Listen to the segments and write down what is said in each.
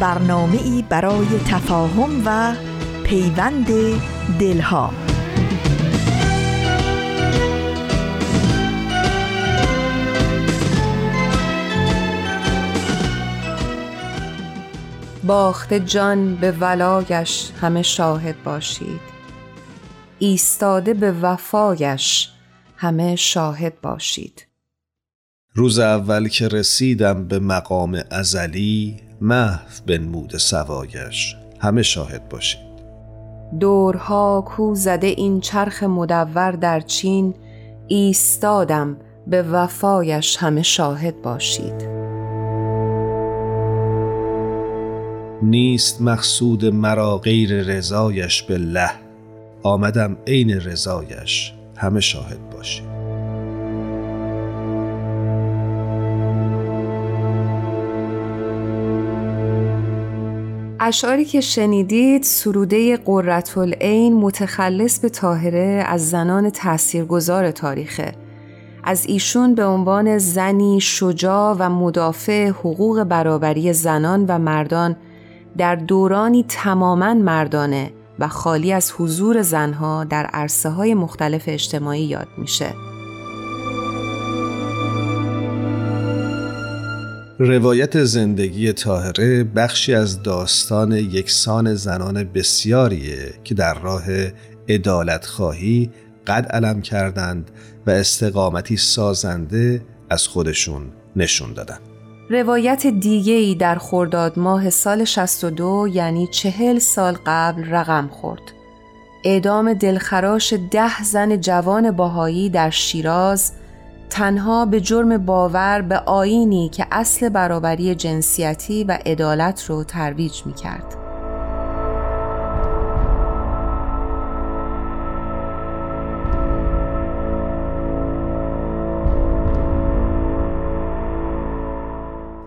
برنامه ای برای تفاهم و پیوند دلها. باخت جان به ولایش همه شاهد باشید. ایستاده به وفایش همه شاهد باشید. روز اول که رسیدم به مقام ازلی محو بنمود سوایش. همه شاهد باشید. دورها کو زده این چرخ مدور در چین ایستادم به وفایش همه شاهد باشید. نیست مقصود مرا غیر رضایش له آمدم عین رضایش. همه شاهد باشید. اشعاری که شنیدید سروده قررتالعین متخلص به طاهره از زنان تاثیرگذار تاریخه از ایشون به عنوان زنی شجاع و مدافع حقوق برابری زنان و مردان در دورانی تماما مردانه و خالی از حضور زنها در عرصه های مختلف اجتماعی یاد میشه. روایت زندگی تاهره بخشی از داستان یکسان زنان بسیاریه که در راه ادالت خواهی قد علم کردند و استقامتی سازنده از خودشون نشون دادن. روایت دیگه ای در خرداد ماه سال 62 یعنی چهل سال قبل رقم خورد. اعدام دلخراش ده زن جوان باهایی در شیراز تنها به جرم باور به آینی که اصل برابری جنسیتی و عدالت رو ترویج می کرد.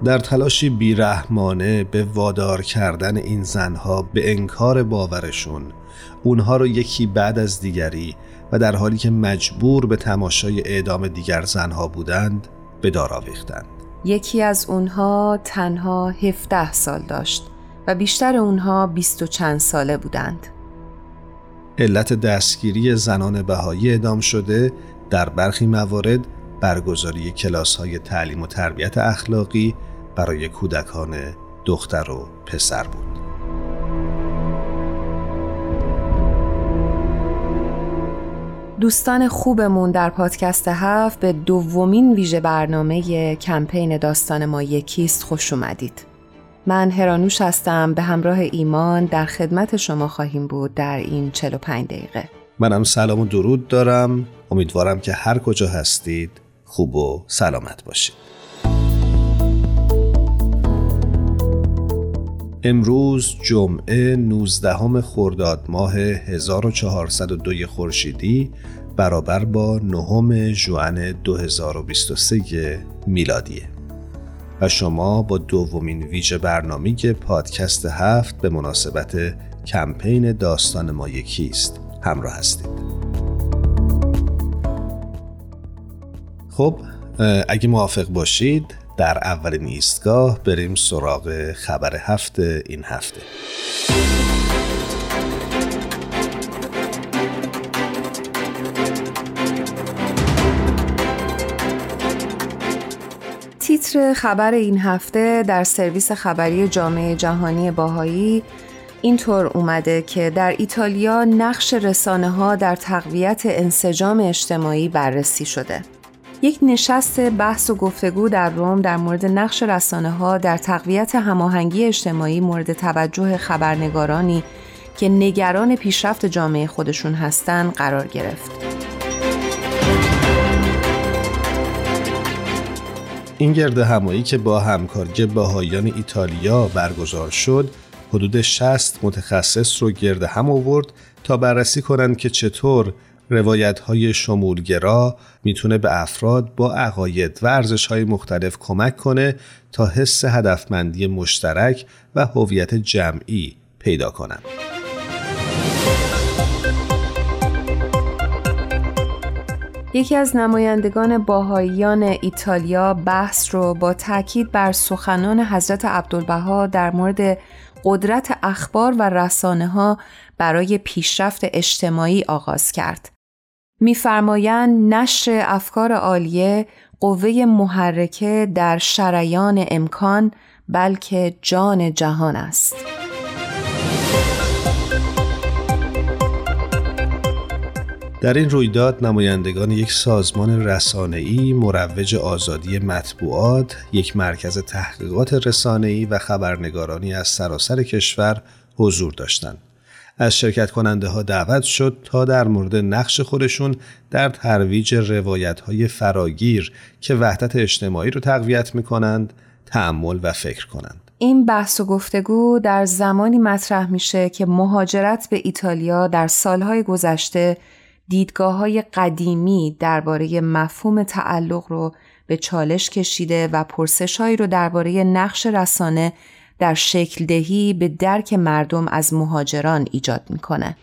در تلاشی بیرحمانه به وادار کردن این زنها به انکار باورشون اونها رو یکی بعد از دیگری و در حالی که مجبور به تماشای اعدام دیگر زنها بودند به دار آویختند یکی از اونها تنها 17 سال داشت و بیشتر اونها بیست و چند ساله بودند علت دستگیری زنان بهایی اعدام شده در برخی موارد برگزاری کلاس های تعلیم و تربیت اخلاقی برای کودکان دختر و پسر بود. دوستان خوبمون در پادکست هفت به دومین ویژه برنامه کمپین داستان ما یکیست خوش اومدید. من هرانوش هستم به همراه ایمان در خدمت شما خواهیم بود در این 45 دقیقه. منم سلام و درود دارم. امیدوارم که هر کجا هستید خوب و سلامت باشید. امروز جمعه 19 خرداد ماه 1402 خورشیدی برابر با نهم ژوئن 2023 میلادیه و شما با دومین ویژه برنامه پادکست هفت به مناسبت کمپین داستان ما یکیست. همراه هستید. خب اگه موافق باشید در اولین ایستگاه بریم سراغ خبر هفته این هفته تیتر خبر این هفته در سرویس خبری جامعه جهانی باهایی اینطور اومده که در ایتالیا نقش رسانه ها در تقویت انسجام اجتماعی بررسی شده. یک نشست بحث و گفتگو در روم در مورد نقش رسانه ها در تقویت هماهنگی اجتماعی مورد توجه خبرنگارانی که نگران پیشرفت جامعه خودشون هستند قرار گرفت. این گرد همایی که با همکاری باهایان ایتالیا برگزار شد حدود 60 متخصص رو گرد هم آورد تا بررسی کنند که چطور روایت های شمولگرا می‌تونه به افراد با عقاید و ارزش های مختلف کمک کنه تا حس هدفمندی مشترک و هویت جمعی پیدا کنند. یکی از نمایندگان باهاییان ایتالیا بحث رو با تاکید بر سخنان حضرت عبدالبها در مورد قدرت اخبار و رسانه ها برای پیشرفت اجتماعی آغاز کرد. میفرمایند نشر افکار عالیه قوه محرکه در شریان امکان بلکه جان جهان است. در این رویداد نمایندگان یک سازمان رسانه‌ای مروج آزادی مطبوعات، یک مرکز تحقیقات رسانه‌ای و خبرنگارانی از سراسر کشور حضور داشتند. از شرکت کننده ها دعوت شد تا در مورد نقش خودشون در ترویج روایت های فراگیر که وحدت اجتماعی رو تقویت می کنند تعمل و فکر کنند. این بحث و گفتگو در زمانی مطرح میشه که مهاجرت به ایتالیا در سالهای گذشته دیدگاه های قدیمی درباره مفهوم تعلق رو به چالش کشیده و پرسشهایی رو درباره نقش رسانه در شکل دهی به درک مردم از مهاجران ایجاد می‌کنه.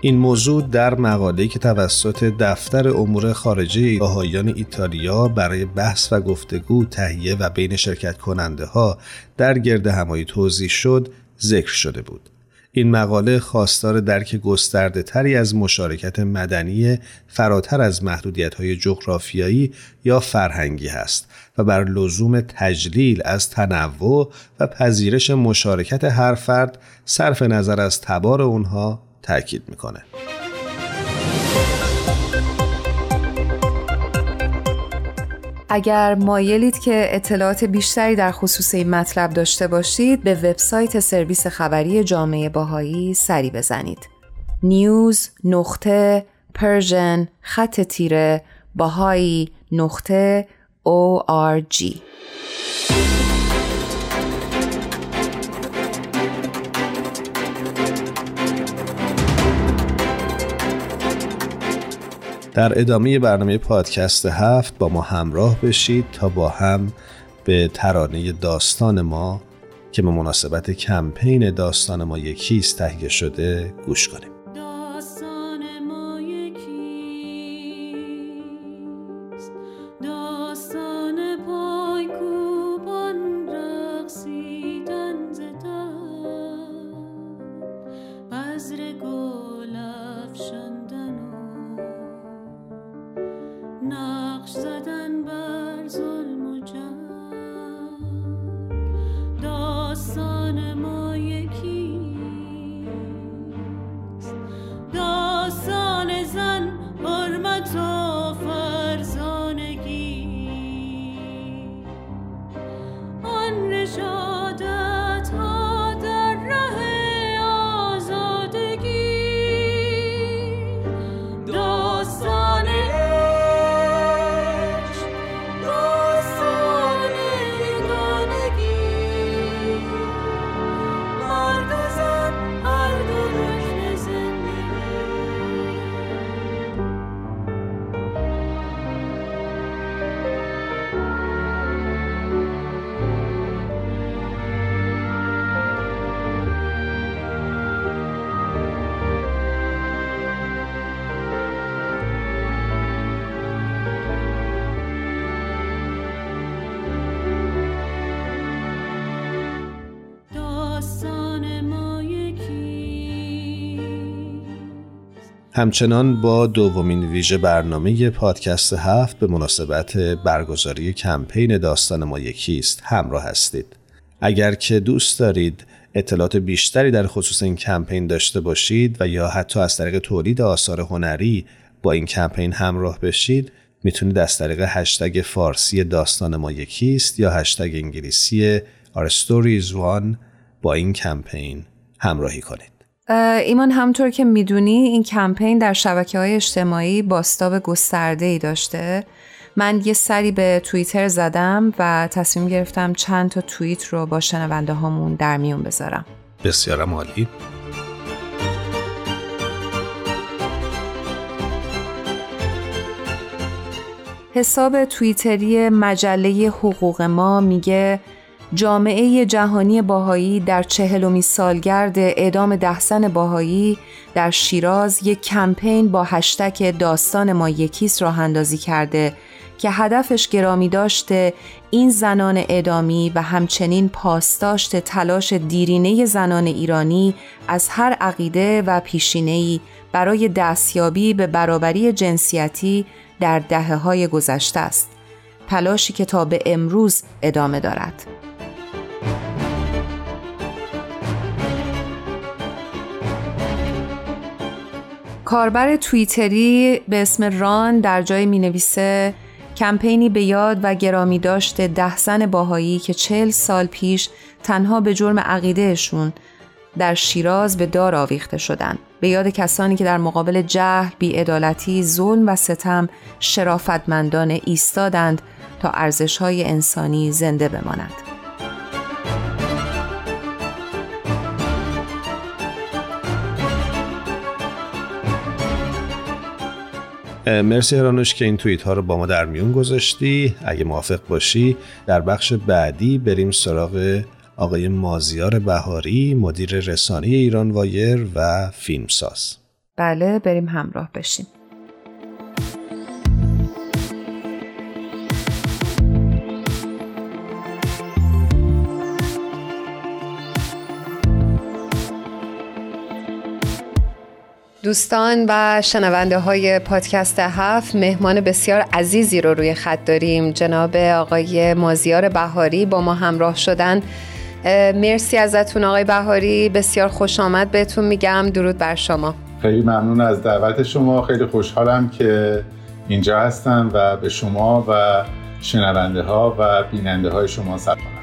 این موضوع در مقاله‌ای که توسط دفتر امور خارجه آهایان ایتالیا برای بحث و گفتگو تهیه و بین شرکت کننده ها در گرد همایی توضیح شد ذکر شده بود. این مقاله خواستار درک گسترده تری از مشارکت مدنی فراتر از محدودیت های جغرافیایی یا فرهنگی است و بر لزوم تجلیل از تنوع و پذیرش مشارکت هر فرد صرف نظر از تبار اونها تاکید می‌کنه. اگر مایلید که اطلاعات بیشتری در خصوص این مطلب داشته باشید به وبسایت سرویس خبری جامعه بهایی سری بزنید. news نقطه persian خط تیره bahai نقطه ORG در ادامه برنامه پادکست هفت با ما همراه بشید تا با هم به ترانه داستان ما که به مناسبت کمپین داستان ما یکیست تهیه شده گوش کنیم. همچنان با دومین ویژه برنامه پادکست هفت به مناسبت برگزاری کمپین داستان ما یکیست همراه هستید. اگر که دوست دارید اطلاعات بیشتری در خصوص این کمپین داشته باشید و یا حتی از طریق تولید آثار هنری با این کمپین همراه بشید می‌تونید از طریق هشتگ فارسی داستان ما یکیست یا هشتگ انگلیسی Our Stories One با این کمپین همراهی کنید. ایمان همطور که می‌دونی این کمپین در شبکه های اجتماعی باستاب گسترده ای داشته. من یه سری به توییتر زدم و تصمیم گرفتم چند تا توییت رو با شنونده هامون در میون بذارم. بسیار عالی. حساب توییتری مجله حقوق ما میگه جامعه جهانی باهایی در چهلمی سالگرد اعدام دهسن باهایی در شیراز یک کمپین با هشتک داستان ما یکیست راه اندازی کرده که هدفش گرامی داشته این زنان اعدامی و همچنین پاسداشت تلاش دیرینه زنان ایرانی از هر عقیده و پیشینه‌ای برای دستیابی به برابری جنسیتی در دهه های گذشته است. تلاشی که تا به امروز ادامه دارد. کاربر توییتری به اسم ران در جای می نویسه کمپینی به یاد و گرامی داشته ده زن باهایی که چل سال پیش تنها به جرم عقیدهشون در شیراز به دار آویخته شدند. به یاد کسانی که در مقابل جهل، بیعدالتی، ظلم و ستم شرافتمندانه ایستادند تا ارزشهای انسانی زنده بماند. مرسی هرانوش که این توییت ها رو با ما در میون گذاشتی. اگه موافق باشی در بخش بعدی بریم سراغ آقای مازیار بهاری مدیر رسانه ایران وایر و فیلمساز. بله بریم همراه بشیم. دوستان و شنونده های پادکست هفت مهمان بسیار عزیزی رو روی خط داریم. جناب آقای مازیار بهاری با ما همراه شدن. مرسی ازتون آقای بهاری. بسیار خوش آمد بهتون میگم. درود بر شما. خیلی ممنون از دعوت شما. خیلی خوشحالم که اینجا هستم و به شما و شنونده ها و بیننده های شما سلام.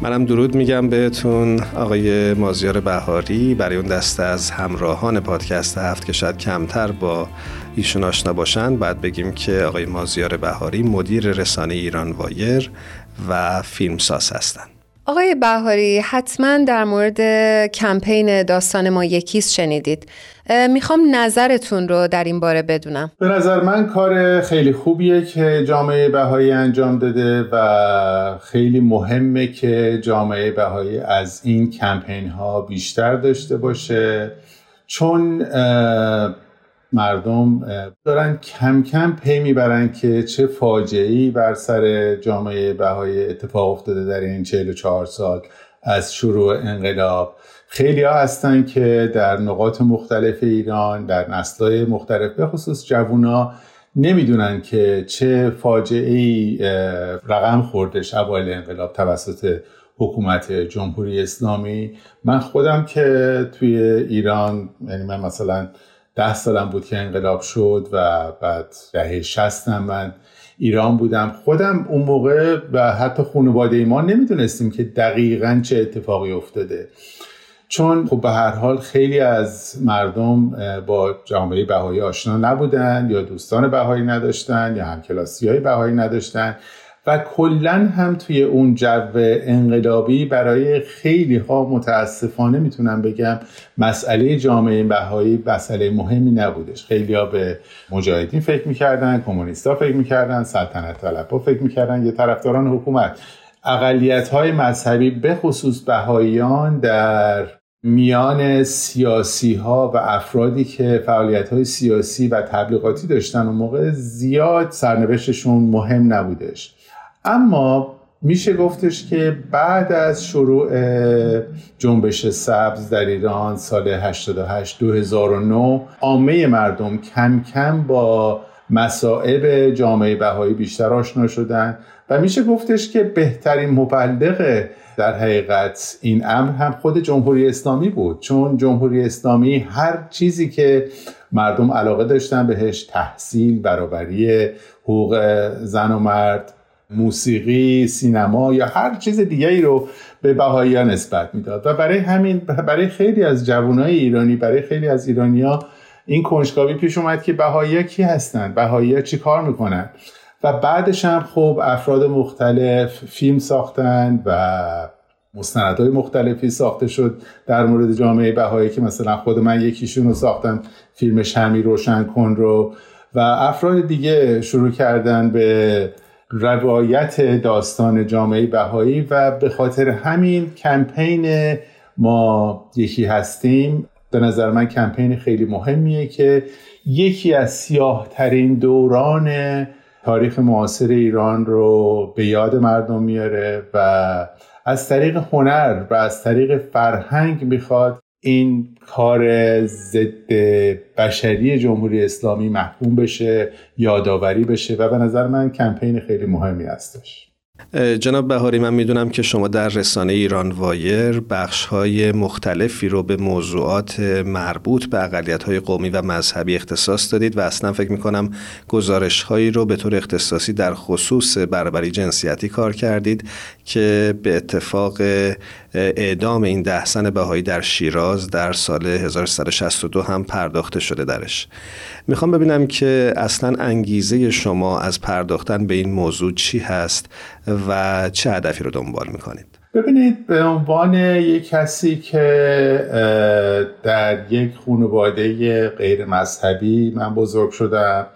منم درود میگم بهتون آقای مازیار بهاری برای اون دسته از همراهان پادکست هفت که شاید کمتر با ایشون آشنا باشن بعد بگیم که آقای مازیار بهاری مدیر رسانه ایران وایر و فیلمساز هستند. آقای بهاری حتما در مورد کمپین داستان ما یکیست شنیدید. می‌خوام نظرتون رو در این باره بدونم. به نظر من کار خیلی خوبیه که جامعه بهایی انجام داده و خیلی مهمه که جامعه بهایی از این کمپین ها بیشتر داشته باشه. چون مردم دارن کم کم پی می‌برن که چه فاجعه‌ای بر سر جامعه بهای اتفاق افتاده در این 44 سال از شروع انقلاب. خیلی ها هستن که در نقاط مختلف ایران در نسلهای مختلف به خصوص جوونا نمی‌دونن که چه فاجعه ای رقم خوردش اوایل انقلاب توسط حکومت جمهوری اسلامی. من خودم که توی ایران یعنی من مثلا ده سالم بود که انقلاب شد و بعد دهه شستم. من ایران بودم. خودم اون موقع و حتی خانواده ما نمی‌دونستیم که دقیقا چه اتفاقی افتاده. چون خب به هر حال خیلی از مردم با جامعه بهایی آشنا نبودن یا دوستان بهایی نداشتن یا همکلاسی های بهایی نداشتن. و کلا هم توی اون جو انقلابی برای خیلی ها متاسفانه می‌تونم بگم مسئله جامعه بهایی مسئله مهمی نبودش. خیلی ها به مجاهدین فکر می‌کردن کمونیستا فکر می‌کردن سلطنت طلب ها فکر می‌کردن یه طرفداران حکومت. اقلیت های مذهبی به خصوص بهاییان در میان سیاسی ها و افرادی که فعالیت های سیاسی و تبلیغاتی داشتن اون موقع زیاد سرنوشتشون مهم نبودش. اما میشه گفتش که بعد از شروع جنبش سبز در ایران سال 88 2009 عامه مردم کم کم با مسائب جامعه بهایی بیشتر آشنا شدن و میشه گفتش که بهترین مبلغ در حقیقت این امر هم خود جمهوری اسلامی بود. چون جمهوری اسلامی هر چیزی که مردم علاقه داشتن بهش تحصیل برابری حقوق زن و مرد موسیقی سینما یا هر چیز دیگری رو به بهایی ها نسبت می‌داد. و برای همین برای خیلی از جوانای ایرانی برای خیلی از ایرانیا این کنجکاوی پیش اومد که بهایی کی هستند بهایی ها چی کار می‌کنن؟ و بعدش هم خب افراد مختلف فیلم ساختن و مستندهای مختلفی ساخته شد در مورد جامعه بهایی که مثلا خود من یکیشون رو ساختم فیلم شمی روشن کن رو. و افراد دیگه شروع کردن به روایت داستان جامعه بهایی و به خاطر همین کمپین ما یکی هستیم. به نظر من کمپین خیلی مهمیه که یکی از سیاه ترین دوران تاریخ معاصر ایران رو به یاد مردم میاره و از طریق هنر و از طریق فرهنگ می‌خواد این کار ضد بشری جمهوری اسلامی محکوم بشه یادآوری بشه و به نظر من کمپین خیلی مهمی هستش. جناب بهاری من می‌دونم که شما در رسانه ایران وایر بخش های مختلفی رو به موضوعات مربوط به اقلیت های قومی و مذهبی اختصاص دادید و اصلا فکر می‌کنم گزارش هایی رو به طور اختصاصی در خصوص برابری جنسیتی کار کردید که به اتفاق اعدام این ده زن بهایی در شیراز در سال 1362 هم پرداخته شده درش. می‌خوام ببینم که اصلا انگیزه شما از پرداختن به این موضوع چی هست و چه هدفی رو دنبال می‌کنید؟ ببینید به عنوان یک کسی که در یک خانواده غیر مذهبی من بزرگ شدم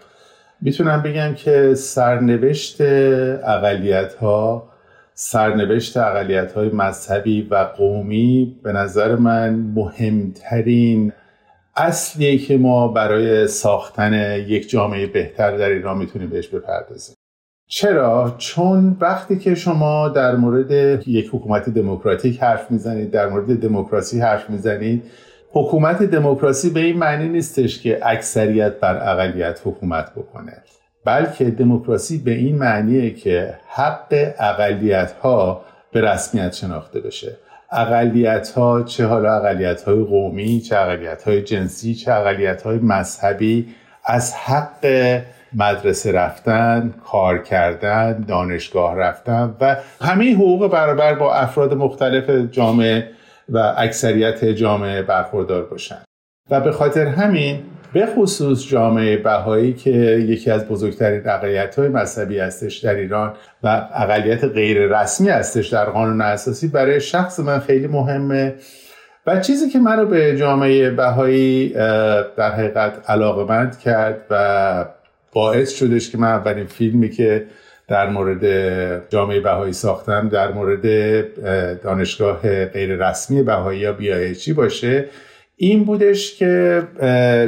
می‌تونم بگم که سرنوشت اقلیت ها سرنوشت اقلیت های مذهبی و قومی به نظر من مهمترین اصلیه که ما برای ساختن یک جامعه بهتر در ایران می‌تونیم بهش بپردازیم چرا؟ چون وقتی که شما در مورد یک حکومت دموکراتیک حرف می‌زنید در مورد دموکراسی حرف می‌زنید حکومت دموکراسی به این معنی نیستش که اکثریت بر اقلیت حکومت بکنه بلکه دموکراسی به این معنیه که حق اقلیت ها به رسمیت شناخته بشه. اقلیت ها چه حالا اقلیت های قومی چه اقلیت های جنسی چه اقلیت های مذهبی از حق مدرسه رفتن کار کردن دانشگاه رفتن و همه حقوق برابر با افراد مختلف جامعه و اکثریت جامعه برخوردار باشن. و به خاطر همین به خصوص جامعه بهایی که یکی از بزرگترین اقلیت های مذهبی هستش در ایران و اقلیت غیر رسمی هستش در قانون اساسی برای شخص من خیلی مهمه. و چیزی که منو به جامعه بهایی در حقیقت علاقمند کرد و باعث شدش که من اولین فیلمی که در مورد جامعه بهایی ساختم در مورد دانشگاه غیر رسمی بهایی یا بیایچی باشه. این بودش که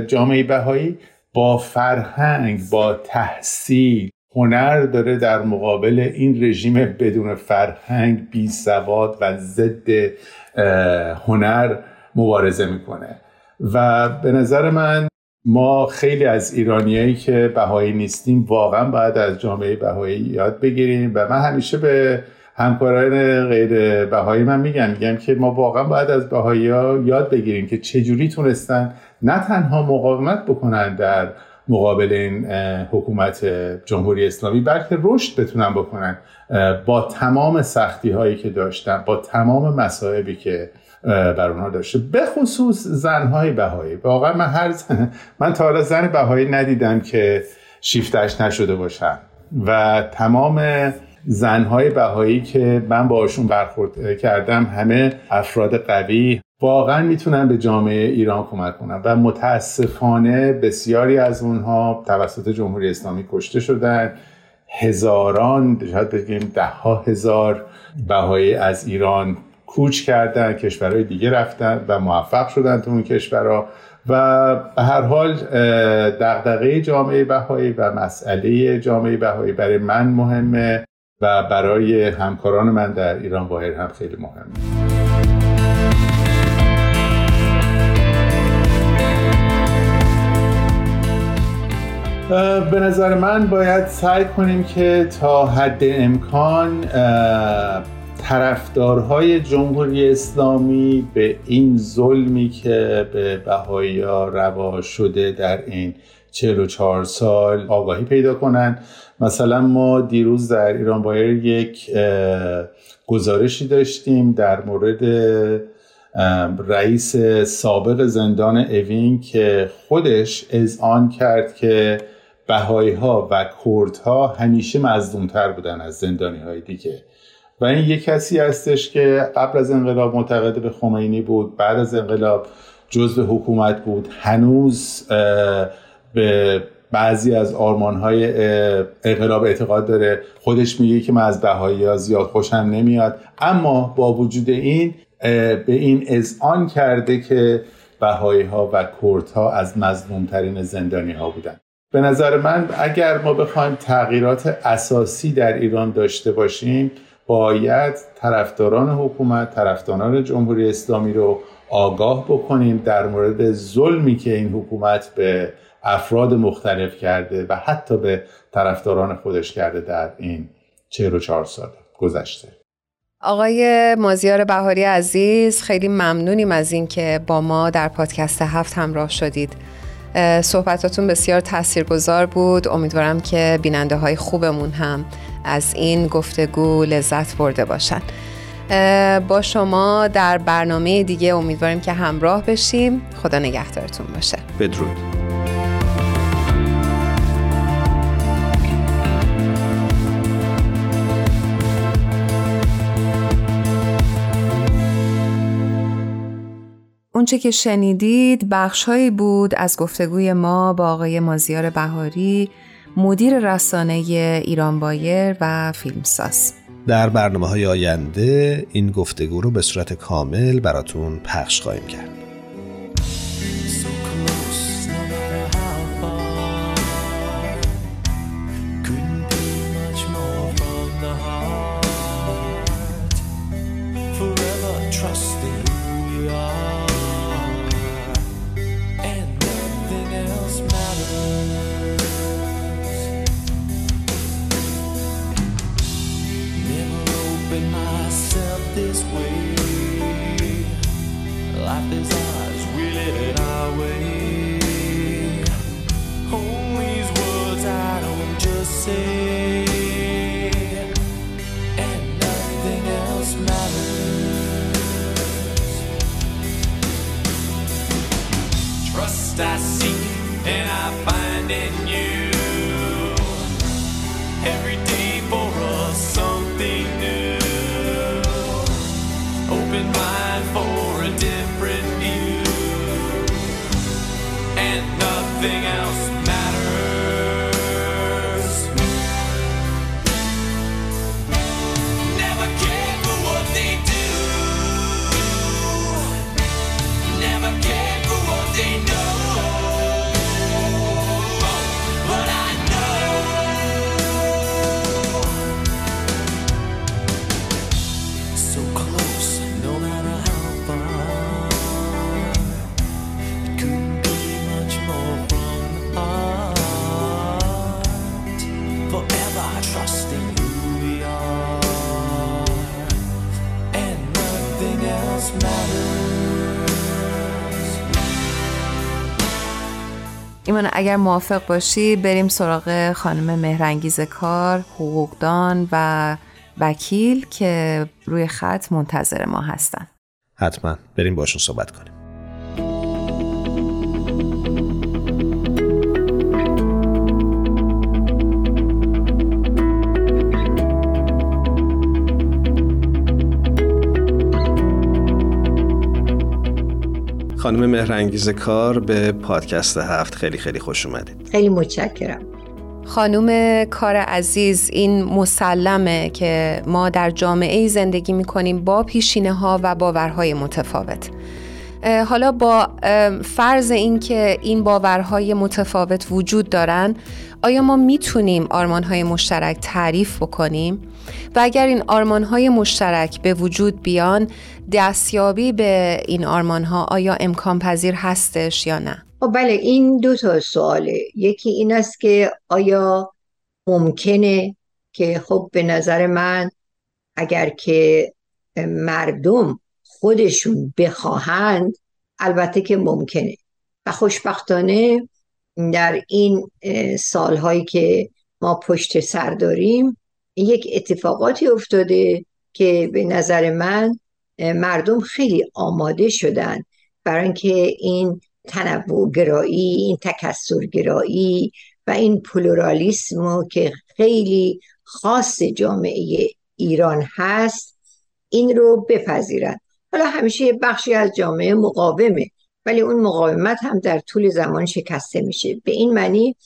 جامعه بهایی با فرهنگ با تحصیل هنر داره در مقابل این رژیم بدون فرهنگ بی سواد و ضد هنر مبارزه می‌کنه. و به نظر من ما خیلی از ایرانیایی که بهایی نیستیم واقعا باید از جامعه بهایی یاد بگیریم. و من همیشه به همکاران غیر بهایی من میگم میگم که ما واقعا باید از بهایی ها یاد بگیریم که چجوری تونستن نه تنها مقاومت بکنن در مقابل این حکومت جمهوری اسلامی بلکه رشد بتونن بکنن. با تمام سختی هایی که داشتن با تمام مصائبی که بر اونها داشته. به خصوص زنهای بهایی. واقعا من هر زن... من تا حالا زن بهایی ندیدم که شیفتش نشده باشم و تمام زنهای بهایی که من باشون برخورد کردم همه افراد قوی واقعا می‌تونن به جامعه ایران کمک کنن و متاسفانه بسیاری از اونها توسط جمهوری اسلامی کشته شدن. هزاران شاید بگیم ده ها هزار بهایی از ایران کوچ کردن کشورهای دیگه رفتن و موفق شدن تو اون کشورها و به هر حال دغدغه جامعه بهایی و مسئله جامعه بهایی برای من مهمه. و برای همکاران من در ایران واحد هم خیلی مهمه. به نظر من باید سعی کنیم که تا حد امکان طرفدارهای جمهوری اسلامی به این ظلمی که به بهایی روا شده در این 44 سال آگاهی پیدا کنن مثلا ما دیروز در ایران بایر یک گزارشی داشتیم در مورد رئیس سابق زندان اوین که خودش آن کرد که بهایی ها و کرد ها همیشه مزدونتر بودن از زندانی های دیگه. و این یک کسی هستش که قبل از انقلاب معتقد به خمینی بود بعد از انقلاب جزء حکومت بود. هنوز به بعضی از آرمان های انقلاب اعتقاد داره. خودش میگه که من از بهایی ها زیاد خوشم نمیاد. اما با وجود این به این اذعان کرده که بهایی ها و کرد ها از مظلوم ترین زندانی ها بودن. به نظر من اگر ما بخوایم تغییرات اساسی در ایران داشته باشیم باید طرفداران حکومت طرفداران جمهوری اسلامی رو آگاه بکنیم در مورد ظلمی که این حکومت به افراد مختلف کرده و حتی به طرفداران خودش کرده در این 44 سال گذشته. آقای مازیار بهاری عزیز خیلی ممنونیم از اینکه با ما در پادکست هفت همراه شدید. صحبتاتون بسیار تاثیرگذار بود. امیدوارم که بیننده های خوبمون هم از این گفتگو لذت برده باشن. با شما در برنامه دیگه امیدواریم که همراه بشیم. خدا نگهدارتون باشه. بدرود. اونچه که شنیدید بخشهایی بود از گفتگوی ما با آقای مازیار بهاری. مدیر رسانه ایران بایر و فیلمساز. در برنامه های آینده این گفتگو رو به صورت کامل براتون پخش خواهیم کرد. ایمان اگر موافق باشی بریم سراغ خانم مهرنگیز کار حقوقدان و وکیل که روی خط منتظر ما هستن. حتما. بریم باشون صحبت کنیم. خانم مهرنگیز کار به پادکست هفت خیلی خیلی خوش اومدید. خیلی متشکرم. خانم کار عزیز این مسلمه که ما در جامعه زندگی می کنیم با پیشینه ها و باورهای متفاوت. حالا با فرض اینکه این باورهای متفاوت وجود دارن آیا ما می‌تونیم آرمانهای مشترک تعریف بکنیم؟ و اگر این آرمانهای مشترک به وجود بیان دستیابی به این آرمانها آیا امکان پذیر هستش یا نه؟ خب بله این دو تا سواله یکی این است که آیا ممکنه که خب به نظر من اگر که مردم خودشون بخواهند البته که ممکنه و خوشبختانه در این سالهایی که ما پشت سر داریم یک اتفاقاتی افتاده که به نظر من مردم خیلی آماده شدن برای اینکه این تنوع گرایی این تکسر گرایی و این پلورالیسم که خیلی خاص جامعه ایران هست این رو بپذیرن. حالا همیشه بخشی از جامعه مقاومه ولی اون مقاومت هم در طول زمان شکسته میشه. به این معنی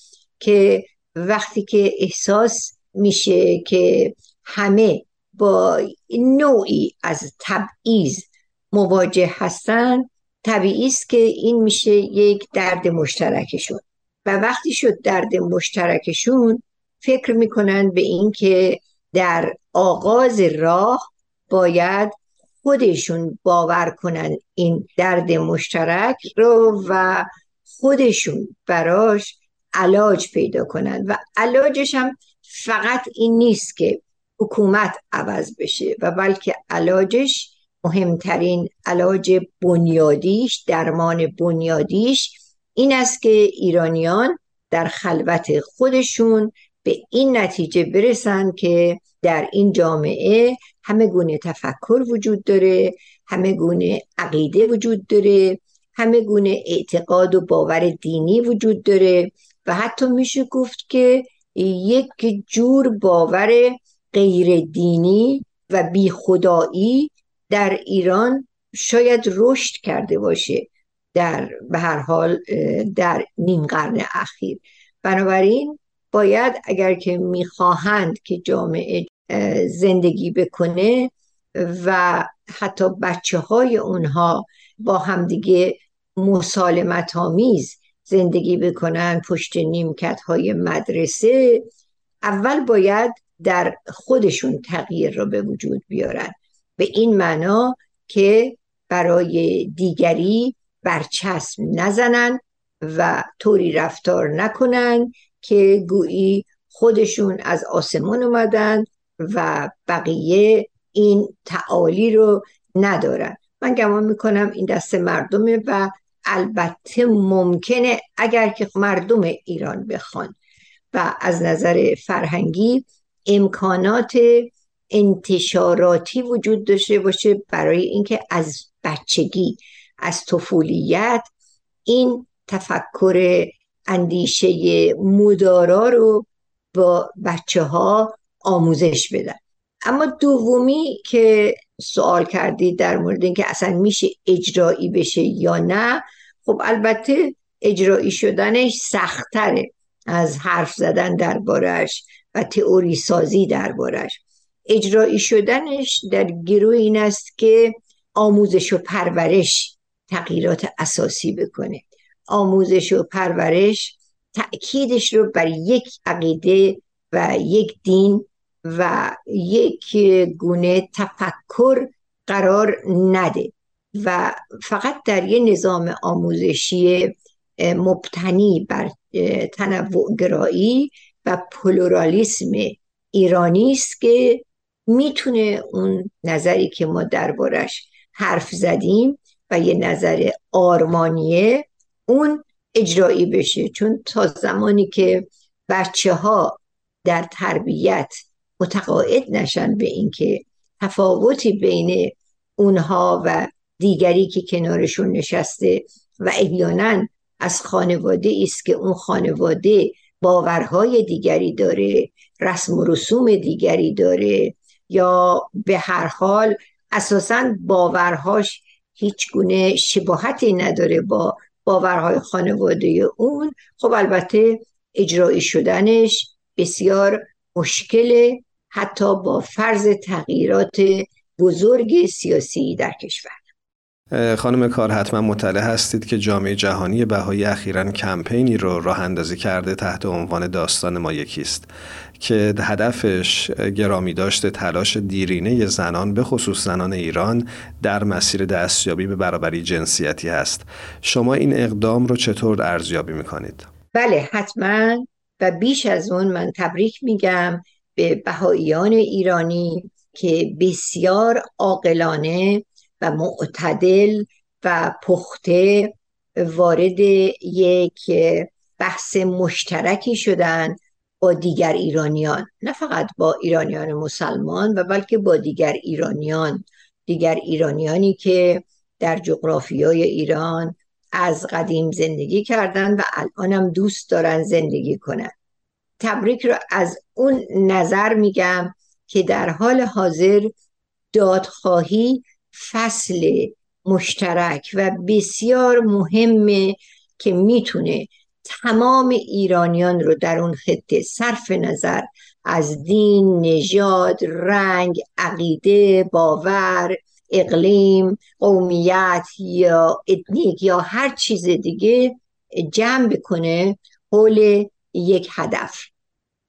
که وقتی که احساس میشه که همه با نوعی از تبعیض مواجه هستن. طبیعی است که این میشه یک درد مشترکشون. و وقتی شد درد مشترکشون فکر می‌کنن به اینکه در آغاز راه باید خودشون باور کنن این درد مشترک رو و خودشون براش علاج پیدا کنن. و علاجش هم فقط این نیست که حکومت عوض بشه و بلکه علاجش مهمترین علاج بنیادیش درمان بنیادیش این است که ایرانیان در خلوت خودشون به این نتیجه برسن که در این جامعه همه گونه تفکر وجود داره همه گونه عقیده وجود داره همه گونه اعتقاد و باور دینی وجود داره و حتی میشه گفت که یک جور باور غیر دینی و بی خدایی در ایران شاید رشد کرده باشه در به هر حال در نیم قرن اخیر. بنابراین باید اگر که می‌خواهند که جامعه زندگی بکنه و حتی بچه های اونها با همدیگه مسالمت آمیز زندگی بکنن پشت نیمکت های مدرسه اول باید در خودشون تغییر را به وجود بیارن. به این معنا که برای دیگری برچسب نزنن و طوری رفتار نکنن که گویی خودشون از آسمان اومدن و بقیه این تعالی رو ندارن. من گمان می‌کنم این دست مردمه و البته ممکنه اگر که مردم ایران بخوان و از نظر فرهنگی امکانات انتشاراتی وجود داشته باشه برای اینکه از بچگی از طفولیت این تفکر اندیشه مدارا رو با بچه ها آموزش بدن. اما دومی که سوال کردید در مورد اینکه اصلا میشه اجرایی بشه یا نه خب البته اجرایی شدنش سختره از حرف زدن دربارش و تئوری سازی دربارش اجرایی شدنش در گروه این است که آموزش و پرورش تغییرات اساسی بکنه. آموزش و پرورش تأکیدش رو بر یک عقیده و یک دین و یک گونه تفکر قرار نده. و فقط در یه نظام آموزشی مبتنی بر تنوع گرایی و پلورالیسم ایرانی است که می‌تونه اون نظری که ما دربارش حرف زدیم و یه نظر آرمانیه اون اجرایی بشه. چون تا زمانی که بچه ها در تربیت متقاعد نشن به اینکه تفاوتی بین اونها و دیگری که کنارشون نشسته و احیانا از خانواده است که اون خانواده باورهای دیگری داره رسم و رسوم دیگری داره یا به هر حال اساسا باورهاش هیچ گونه شباهتی نداره با باورهای خانواده اون. خب البته اجرایی شدنش بسیار مشکل حتی با فرض تغییرات بزرگ سیاسی در کشور. خانم کار حتما مطلع هستید که جامعه جهانی بهایی اخیرا کمپینی رو راه اندازی کرده تحت عنوان داستان ما یکیست که هدفش گرامی داشته تلاش دیرینه زنان به خصوص زنان ایران در مسیر دستیابی به برابری جنسیتی هست شما این اقدام رو چطور ارزیابی می‌کنید؟ بله حتما و بیش از اون من تبریک میگم به بهاییان ایرانی که بسیار عاقلانه و معتدل و پخته وارد یک بحث مشترکی شدن با دیگر ایرانیان. نه فقط با ایرانیان مسلمان و بلکه با دیگر ایرانیان. دیگر ایرانیانی که در جغرافیای ایران از قدیم زندگی کردن و الانم دوست دارن زندگی کنن. تبریک رو از اون نظر میگم که در حال حاضر دادخواهی فصل مشترک و بسیار مهمه که می‌تونه تمام ایرانیان رو در اون خطه صرف نظر از دین، نژاد، رنگ، عقیده، باور، اقلیم، قومیت یا اتنیک یا هر چیز دیگه جمع بکنه حول یک هدف.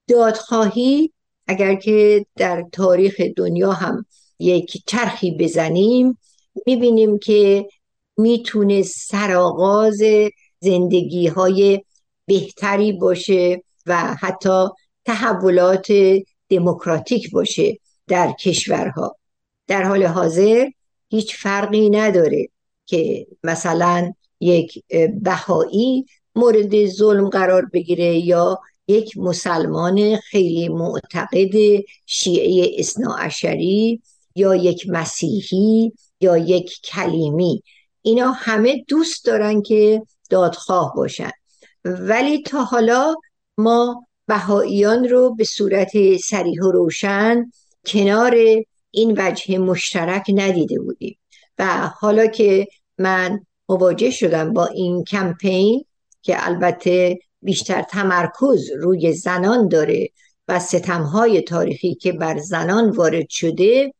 دادخواهی اگر که در تاریخ دنیا هم یک چرخی بزنیم می‌بینیم که می‌تونه سرآغاز زندگی های بهتری باشه و حتی تحولات دموکراتیک باشه در کشورها. در حال حاضر هیچ فرقی نداره که مثلا یک بهایی مورد ظلم قرار بگیره یا یک مسلمان خیلی معتقد شیعه اصناعشری یا یک مسیحی یا یک کلیمی. اینا همه دوست دارن که دادخواه باشن. ولی تا حالا ما بهاییان رو به صورت سریح و روشن کنار این وجه مشترک ندیده بودیم. و حالا که من مواجه شدم با این کمپین که البته بیشتر تمرکز روی زنان داره و ستمهای تاریخی که بر زنان وارد شده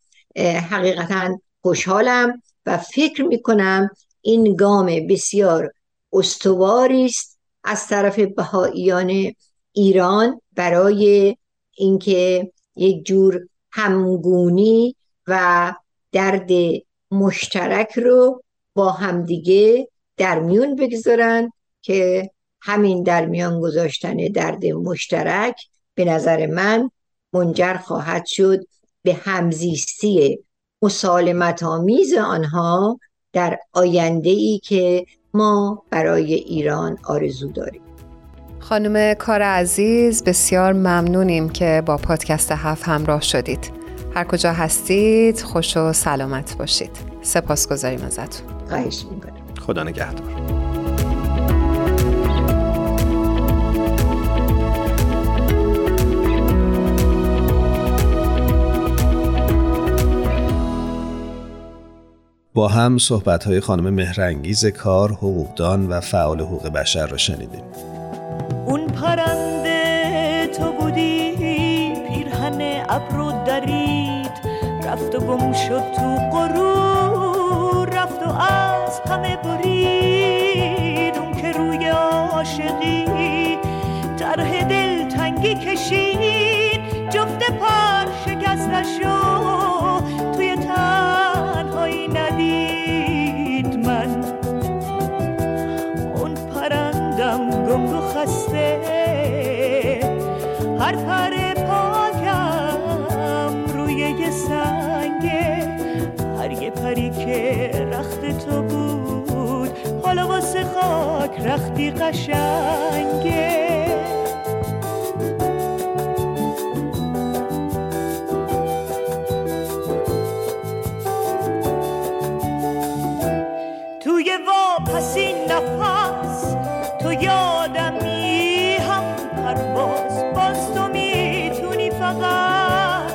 حقیقتا خوشحالم و فکر می‌کنم این گام بسیار استواری است از طرف بهاییان ایران برای اینکه یک جور همگونی و درد مشترک رو با همدیگه در میون بگذارن که همین در میان گذاشتن درد مشترک به نظر من منجر خواهد شد به همزیستی مسالمت آمیز آنها در آینده ای که ما برای ایران آرزو داریم. خانم کار عزیز بسیار ممنونیم که با پادکست هفت همراه شدید. هر کجا هستید خوش و سلامت باشید. سپاس گذاریم ازتون. خواهش می‌کنم. خدا نگهدار. با هم صحبت های خانم مهرنگیز کار حقوقدان و فعال حقوق بشر را شنیدیم. اون پرنده تو بودی پیرهن ابرو درید. رفت و گم شد تو غرور رفت و از همه برید. اون که روی عاشقی طرح دل تنگی کشید. جفت پر شکستش توی رختی قشنگه. توی واپسی نفس تو یادمی هم پرواز. باز تو می‌تونی فقط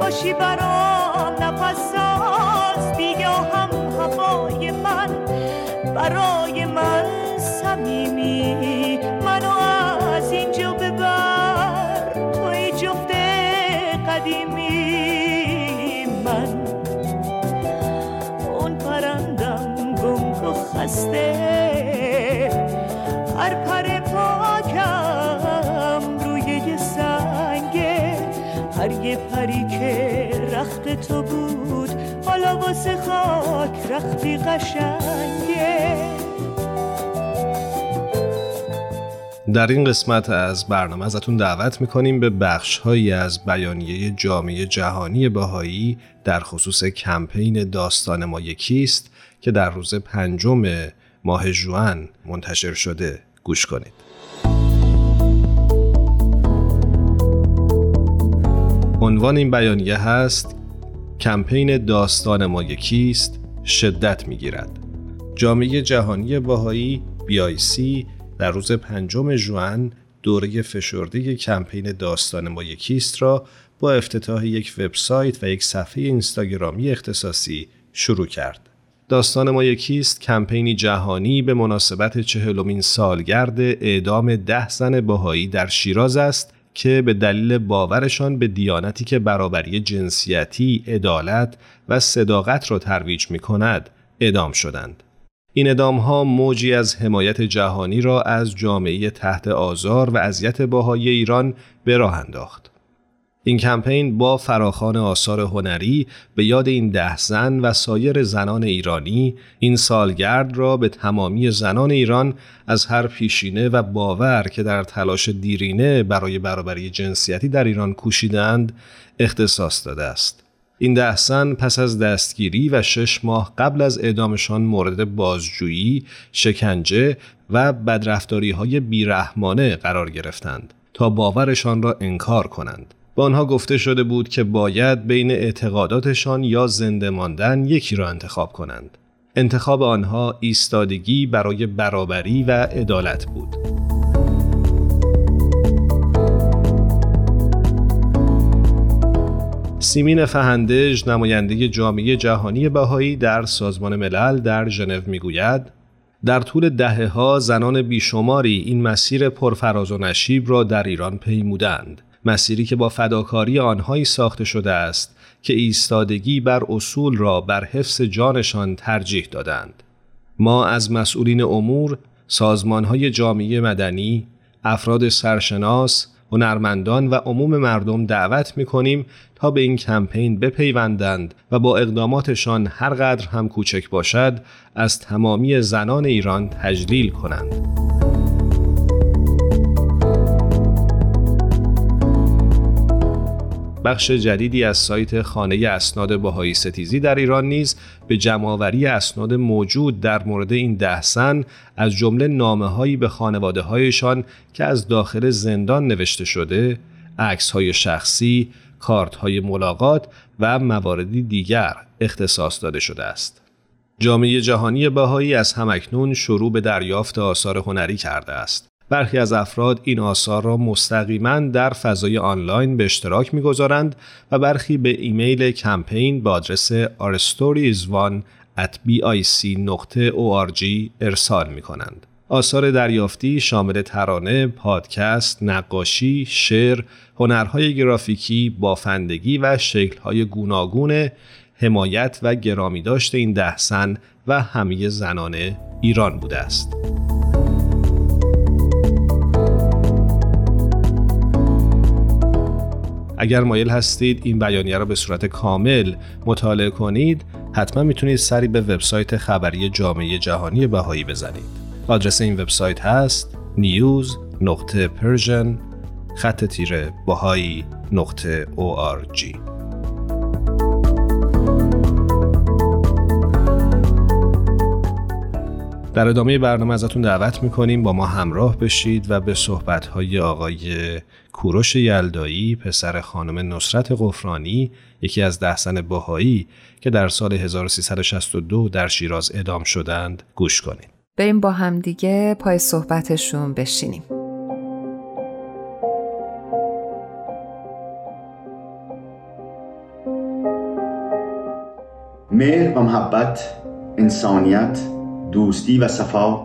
باشی برام نفس ساز بیا هم هوای من برای تو بود حالا واسه خاک رختی قشنگه در این قسمت از برنامه ازتون دعوت می‌کنیم به بخش هایی از بیانیه جامعه جهانی بهایی در خصوص کمپین داستان ما یکیست که در روز پنجم ماه جوان منتشر شده گوش کنید. عنوان این بیانیه هست کمپین داستان ما یکیست شدت می‌گیرد جامعه جهانی باهایی BIC در روز پنجم جوان دوره فشرده کمپین داستان ما یکیست را با افتتاح یک وبسایت و یک صفحه اینستاگرامی اختصاصی شروع کرد. داستان ما یکیست کمپینی جهانی به مناسبت چهلمین سالگرد اعدام ده زن باهایی در شیراز است که به دلیل باورشان به دیانتی که برابری جنسیتی، عدالت و صداقت را ترویج می کند اعدام شدند. این ادام ها موجی از حمایت جهانی را از جامعه تحت آزار و اذیت باهای ایران به راه انداخت. این کمپین با فراخان آثار هنری به یاد این ده زن و سایر زنان ایرانی این سالگرد را به تمامی زنان ایران از هر پیشینه و باور که در تلاش دیرینه برای برابری جنسیتی در ایران کوشیدند اختصاص داده است. این ده زن پس از دستگیری و شش ماه قبل از اعدامشان مورد بازجویی، شکنجه و بدرفتاری های بیرحمانه قرار گرفتند تا باورشان را انکار کنند. به آنها گفته شده بود که باید بین اعتقاداتشان یا زنده ماندن یکی را انتخاب کنند. انتخاب آنها ایستادگی برای برابری و عدالت بود. سیمین فهندج نماینده جامعه جهانی بهایی در سازمان ملل در ژنو می‌گوید در طول دهه ها زنان بیشماری این مسیر پرفراز و نشیب را در ایران پیمودند مسیری که با فداکاری آنهایی ساخته شده است که ایستادگی بر اصول را بر حفظ جانشان ترجیح دادند. ما از مسئولین امور، سازمانهای جامعه مدنی، افراد سرشناس، هنرمندان و عموم مردم دعوت می کنیم تا به این کمپین بپیوندند و با اقداماتشان هر قدر هم کوچک باشد از تمامی زنان ایران تجلیل کنند. بخش جدیدی از سایت خانه اسناد باهایی ستیزی در ایران نیز به جمعآوری اسناد موجود در مورد این ده زن از جمله نامه به خانواده هایشان که از داخل زندان نوشته شده، عکس های شخصی، کارت های ملاقات و مواردی دیگر اختصاص داده شده است. جامعه جهانی بهایی از همکنون شروع به دریافت آثار هنری کرده است. برخی از افراد این آثار را مستقیما در فضای آنلاین به اشتراک می‌گذارند و برخی به ایمیل کمپین با آدرس rstories1 at bic.org ارسال می کنند. آثار دریافتی شامل ترانه، پادکست، نقاشی، شعر، هنرهای گرافیکی، بافندگی و شکلهای گوناگون حمایت و گرامی داشته این ده زن و همه زنان ایران بوده است. اگر مایل هستید این بیانیه را به صورت کامل مطالعه کنید حتما می‌تونید سری به وبسایت خبری جامعه جهانی بهایی بزنید. آدرس این وبسایت هست news نقطه پرژن خط تیره بهایی نقطه در ادامه برنامه ازتون دعوت می‌کنیم با ما همراه بشید و به صحبتهای آقای کوروش یلدایی پسر خانم نصرت قفرانی یکی از دهسن باهایی که در سال 1362 در شیراز ادام شدند گوش کنید. بریم با همدیگه پای صحبتشون بشینیم. مهر و محبت انسانیت دوستی و صفا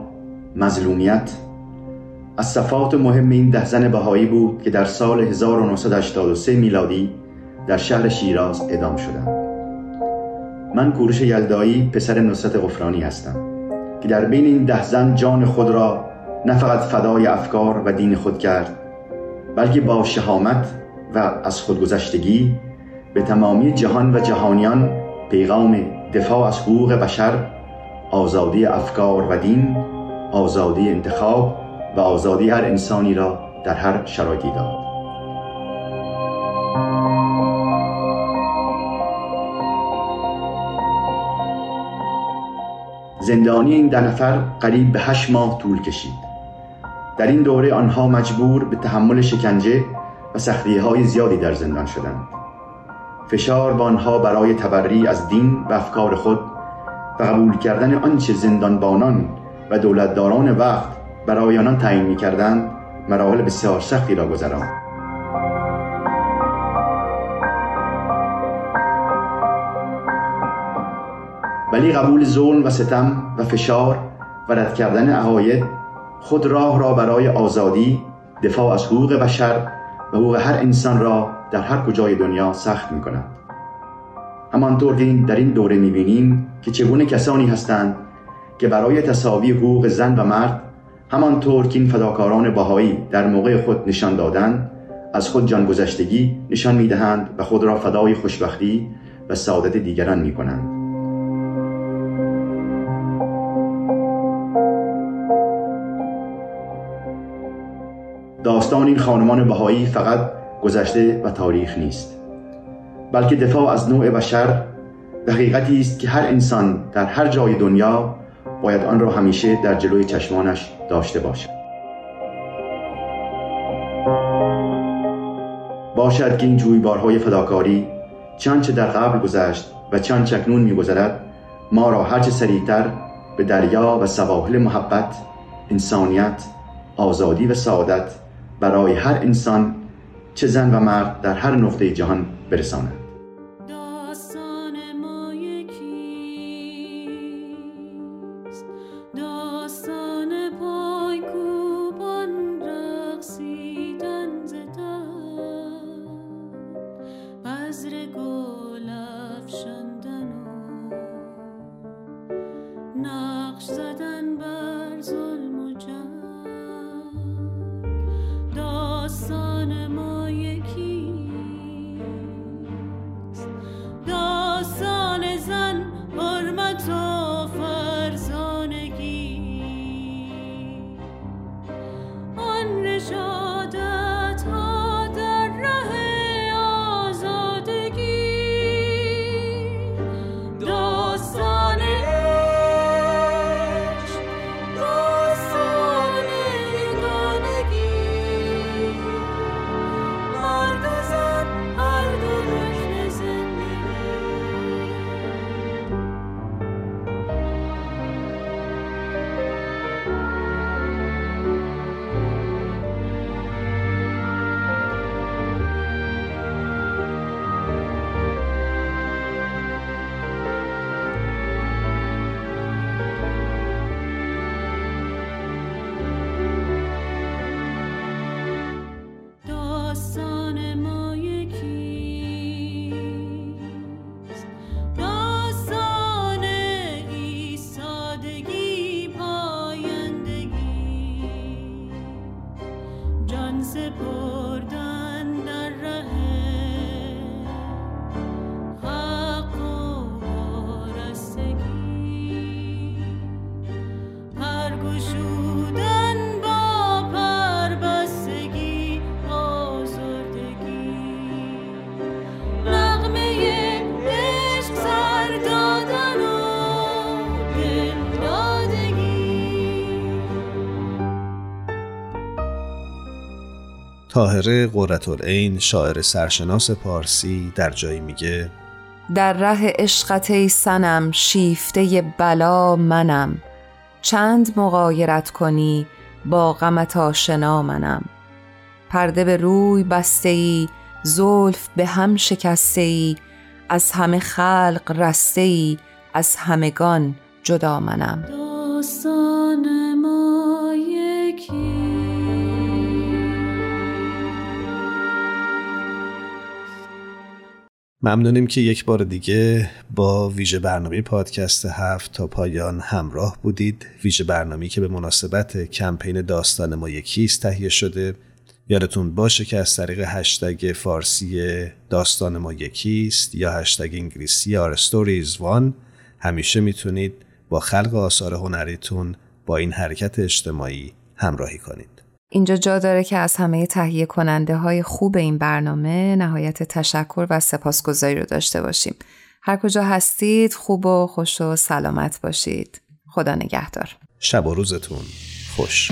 مظلومیت. از صفات مهم این ده زن بهایی بود که در سال 1983 میلادی در شهر شیراز ادام شدند. من کوروش یلدایی پسر نصرت غفرانی هستم که در بین این ده زن جان خود را نه فقط فدای افکار و دین خود کرد بلکه با شهامت و از خودگذشتگی به تمامی جهان و جهانیان پیغام دفاع از حقوق بشر آزادی افکار و دین آزادی انتخاب و آزادی هر انسانی را در هر شرایطی داد زندانی این ده نفر قریب به هشت ماه طول کشید. در این دوره آنها مجبور به تحمل شکنجه و سختی های زیادی در زندان شدند. فشار بانها برای تبری از دین و افکار خود و قبول کردن آنچه زندانبانان و دولتداران وقت برای آنان تعیین می‌کردند مراحل بسیار سختی را گذراند. ولی قبول ظلم و ستم و فشار و رد کردن عقاید خود راه را برای آزادی دفاع از حقوق بشر و حقوق هر انسان را در هر کجای دنیا سخت می کند همانطور که در این دوره می بینیم که چگونه کسانی هستند که برای تصاوی حقوق زن و مرد همانطور که این فداکاران باهایی در موقع خود نشان دادند از خود جانگذشتگی نشان می دهند و خود را فدای خوشبختی و سعادت دیگران می کنند داستان این خانمان بهایی فقط گذشته و تاریخ نیست. بلکه دفاع از نوع بشر حقیقتی است که هر انسان در هر جای دنیا باید آن را همیشه در جلوی چشمانش داشته باشد. باشد که این جویبارهای فداکاری چنچه در قبل گذشت و چند چکنون میگذرد ما را هرچه سریعتر به دریا و سواحل محبت انسانیت آزادی و سعادت برای هر انسان چه زن و مرد در هر نقطه جهان برساند. طاهره قرتالعین شاعر سرشناس پارسی در جایی میگه در ره عشقت ای سنم شیفته بلا منم. چند مقایرت کنی با غمت آشنا منم. پرده به روی بسته ای زلف به هم شکسته ای از همه خلق رسته ای از همگان جدا منم. ممنونیم که یک بار دیگه با ویژه برنامه پادکست هفت تا پایان همراه بودید. ویژه برنامه که به مناسبت کمپین داستان ما یکیست تهیه شده. یادتون باشه که از طریق هشتگ فارسی داستان ما یکیست یا هشتگ انگلیسی Our Story Is One همیشه می‌تونید با خلق آثار هنریتون با این حرکت اجتماعی همراهی کنید. اینجا جا داره که از همه تهیه کننده های خوب این برنامه نهایت تشکر و سپاسگزاری رو داشته باشیم. هر کجا هستید خوب و خوش و سلامت باشید. خدا نگهدار. شب و روزتون خوش.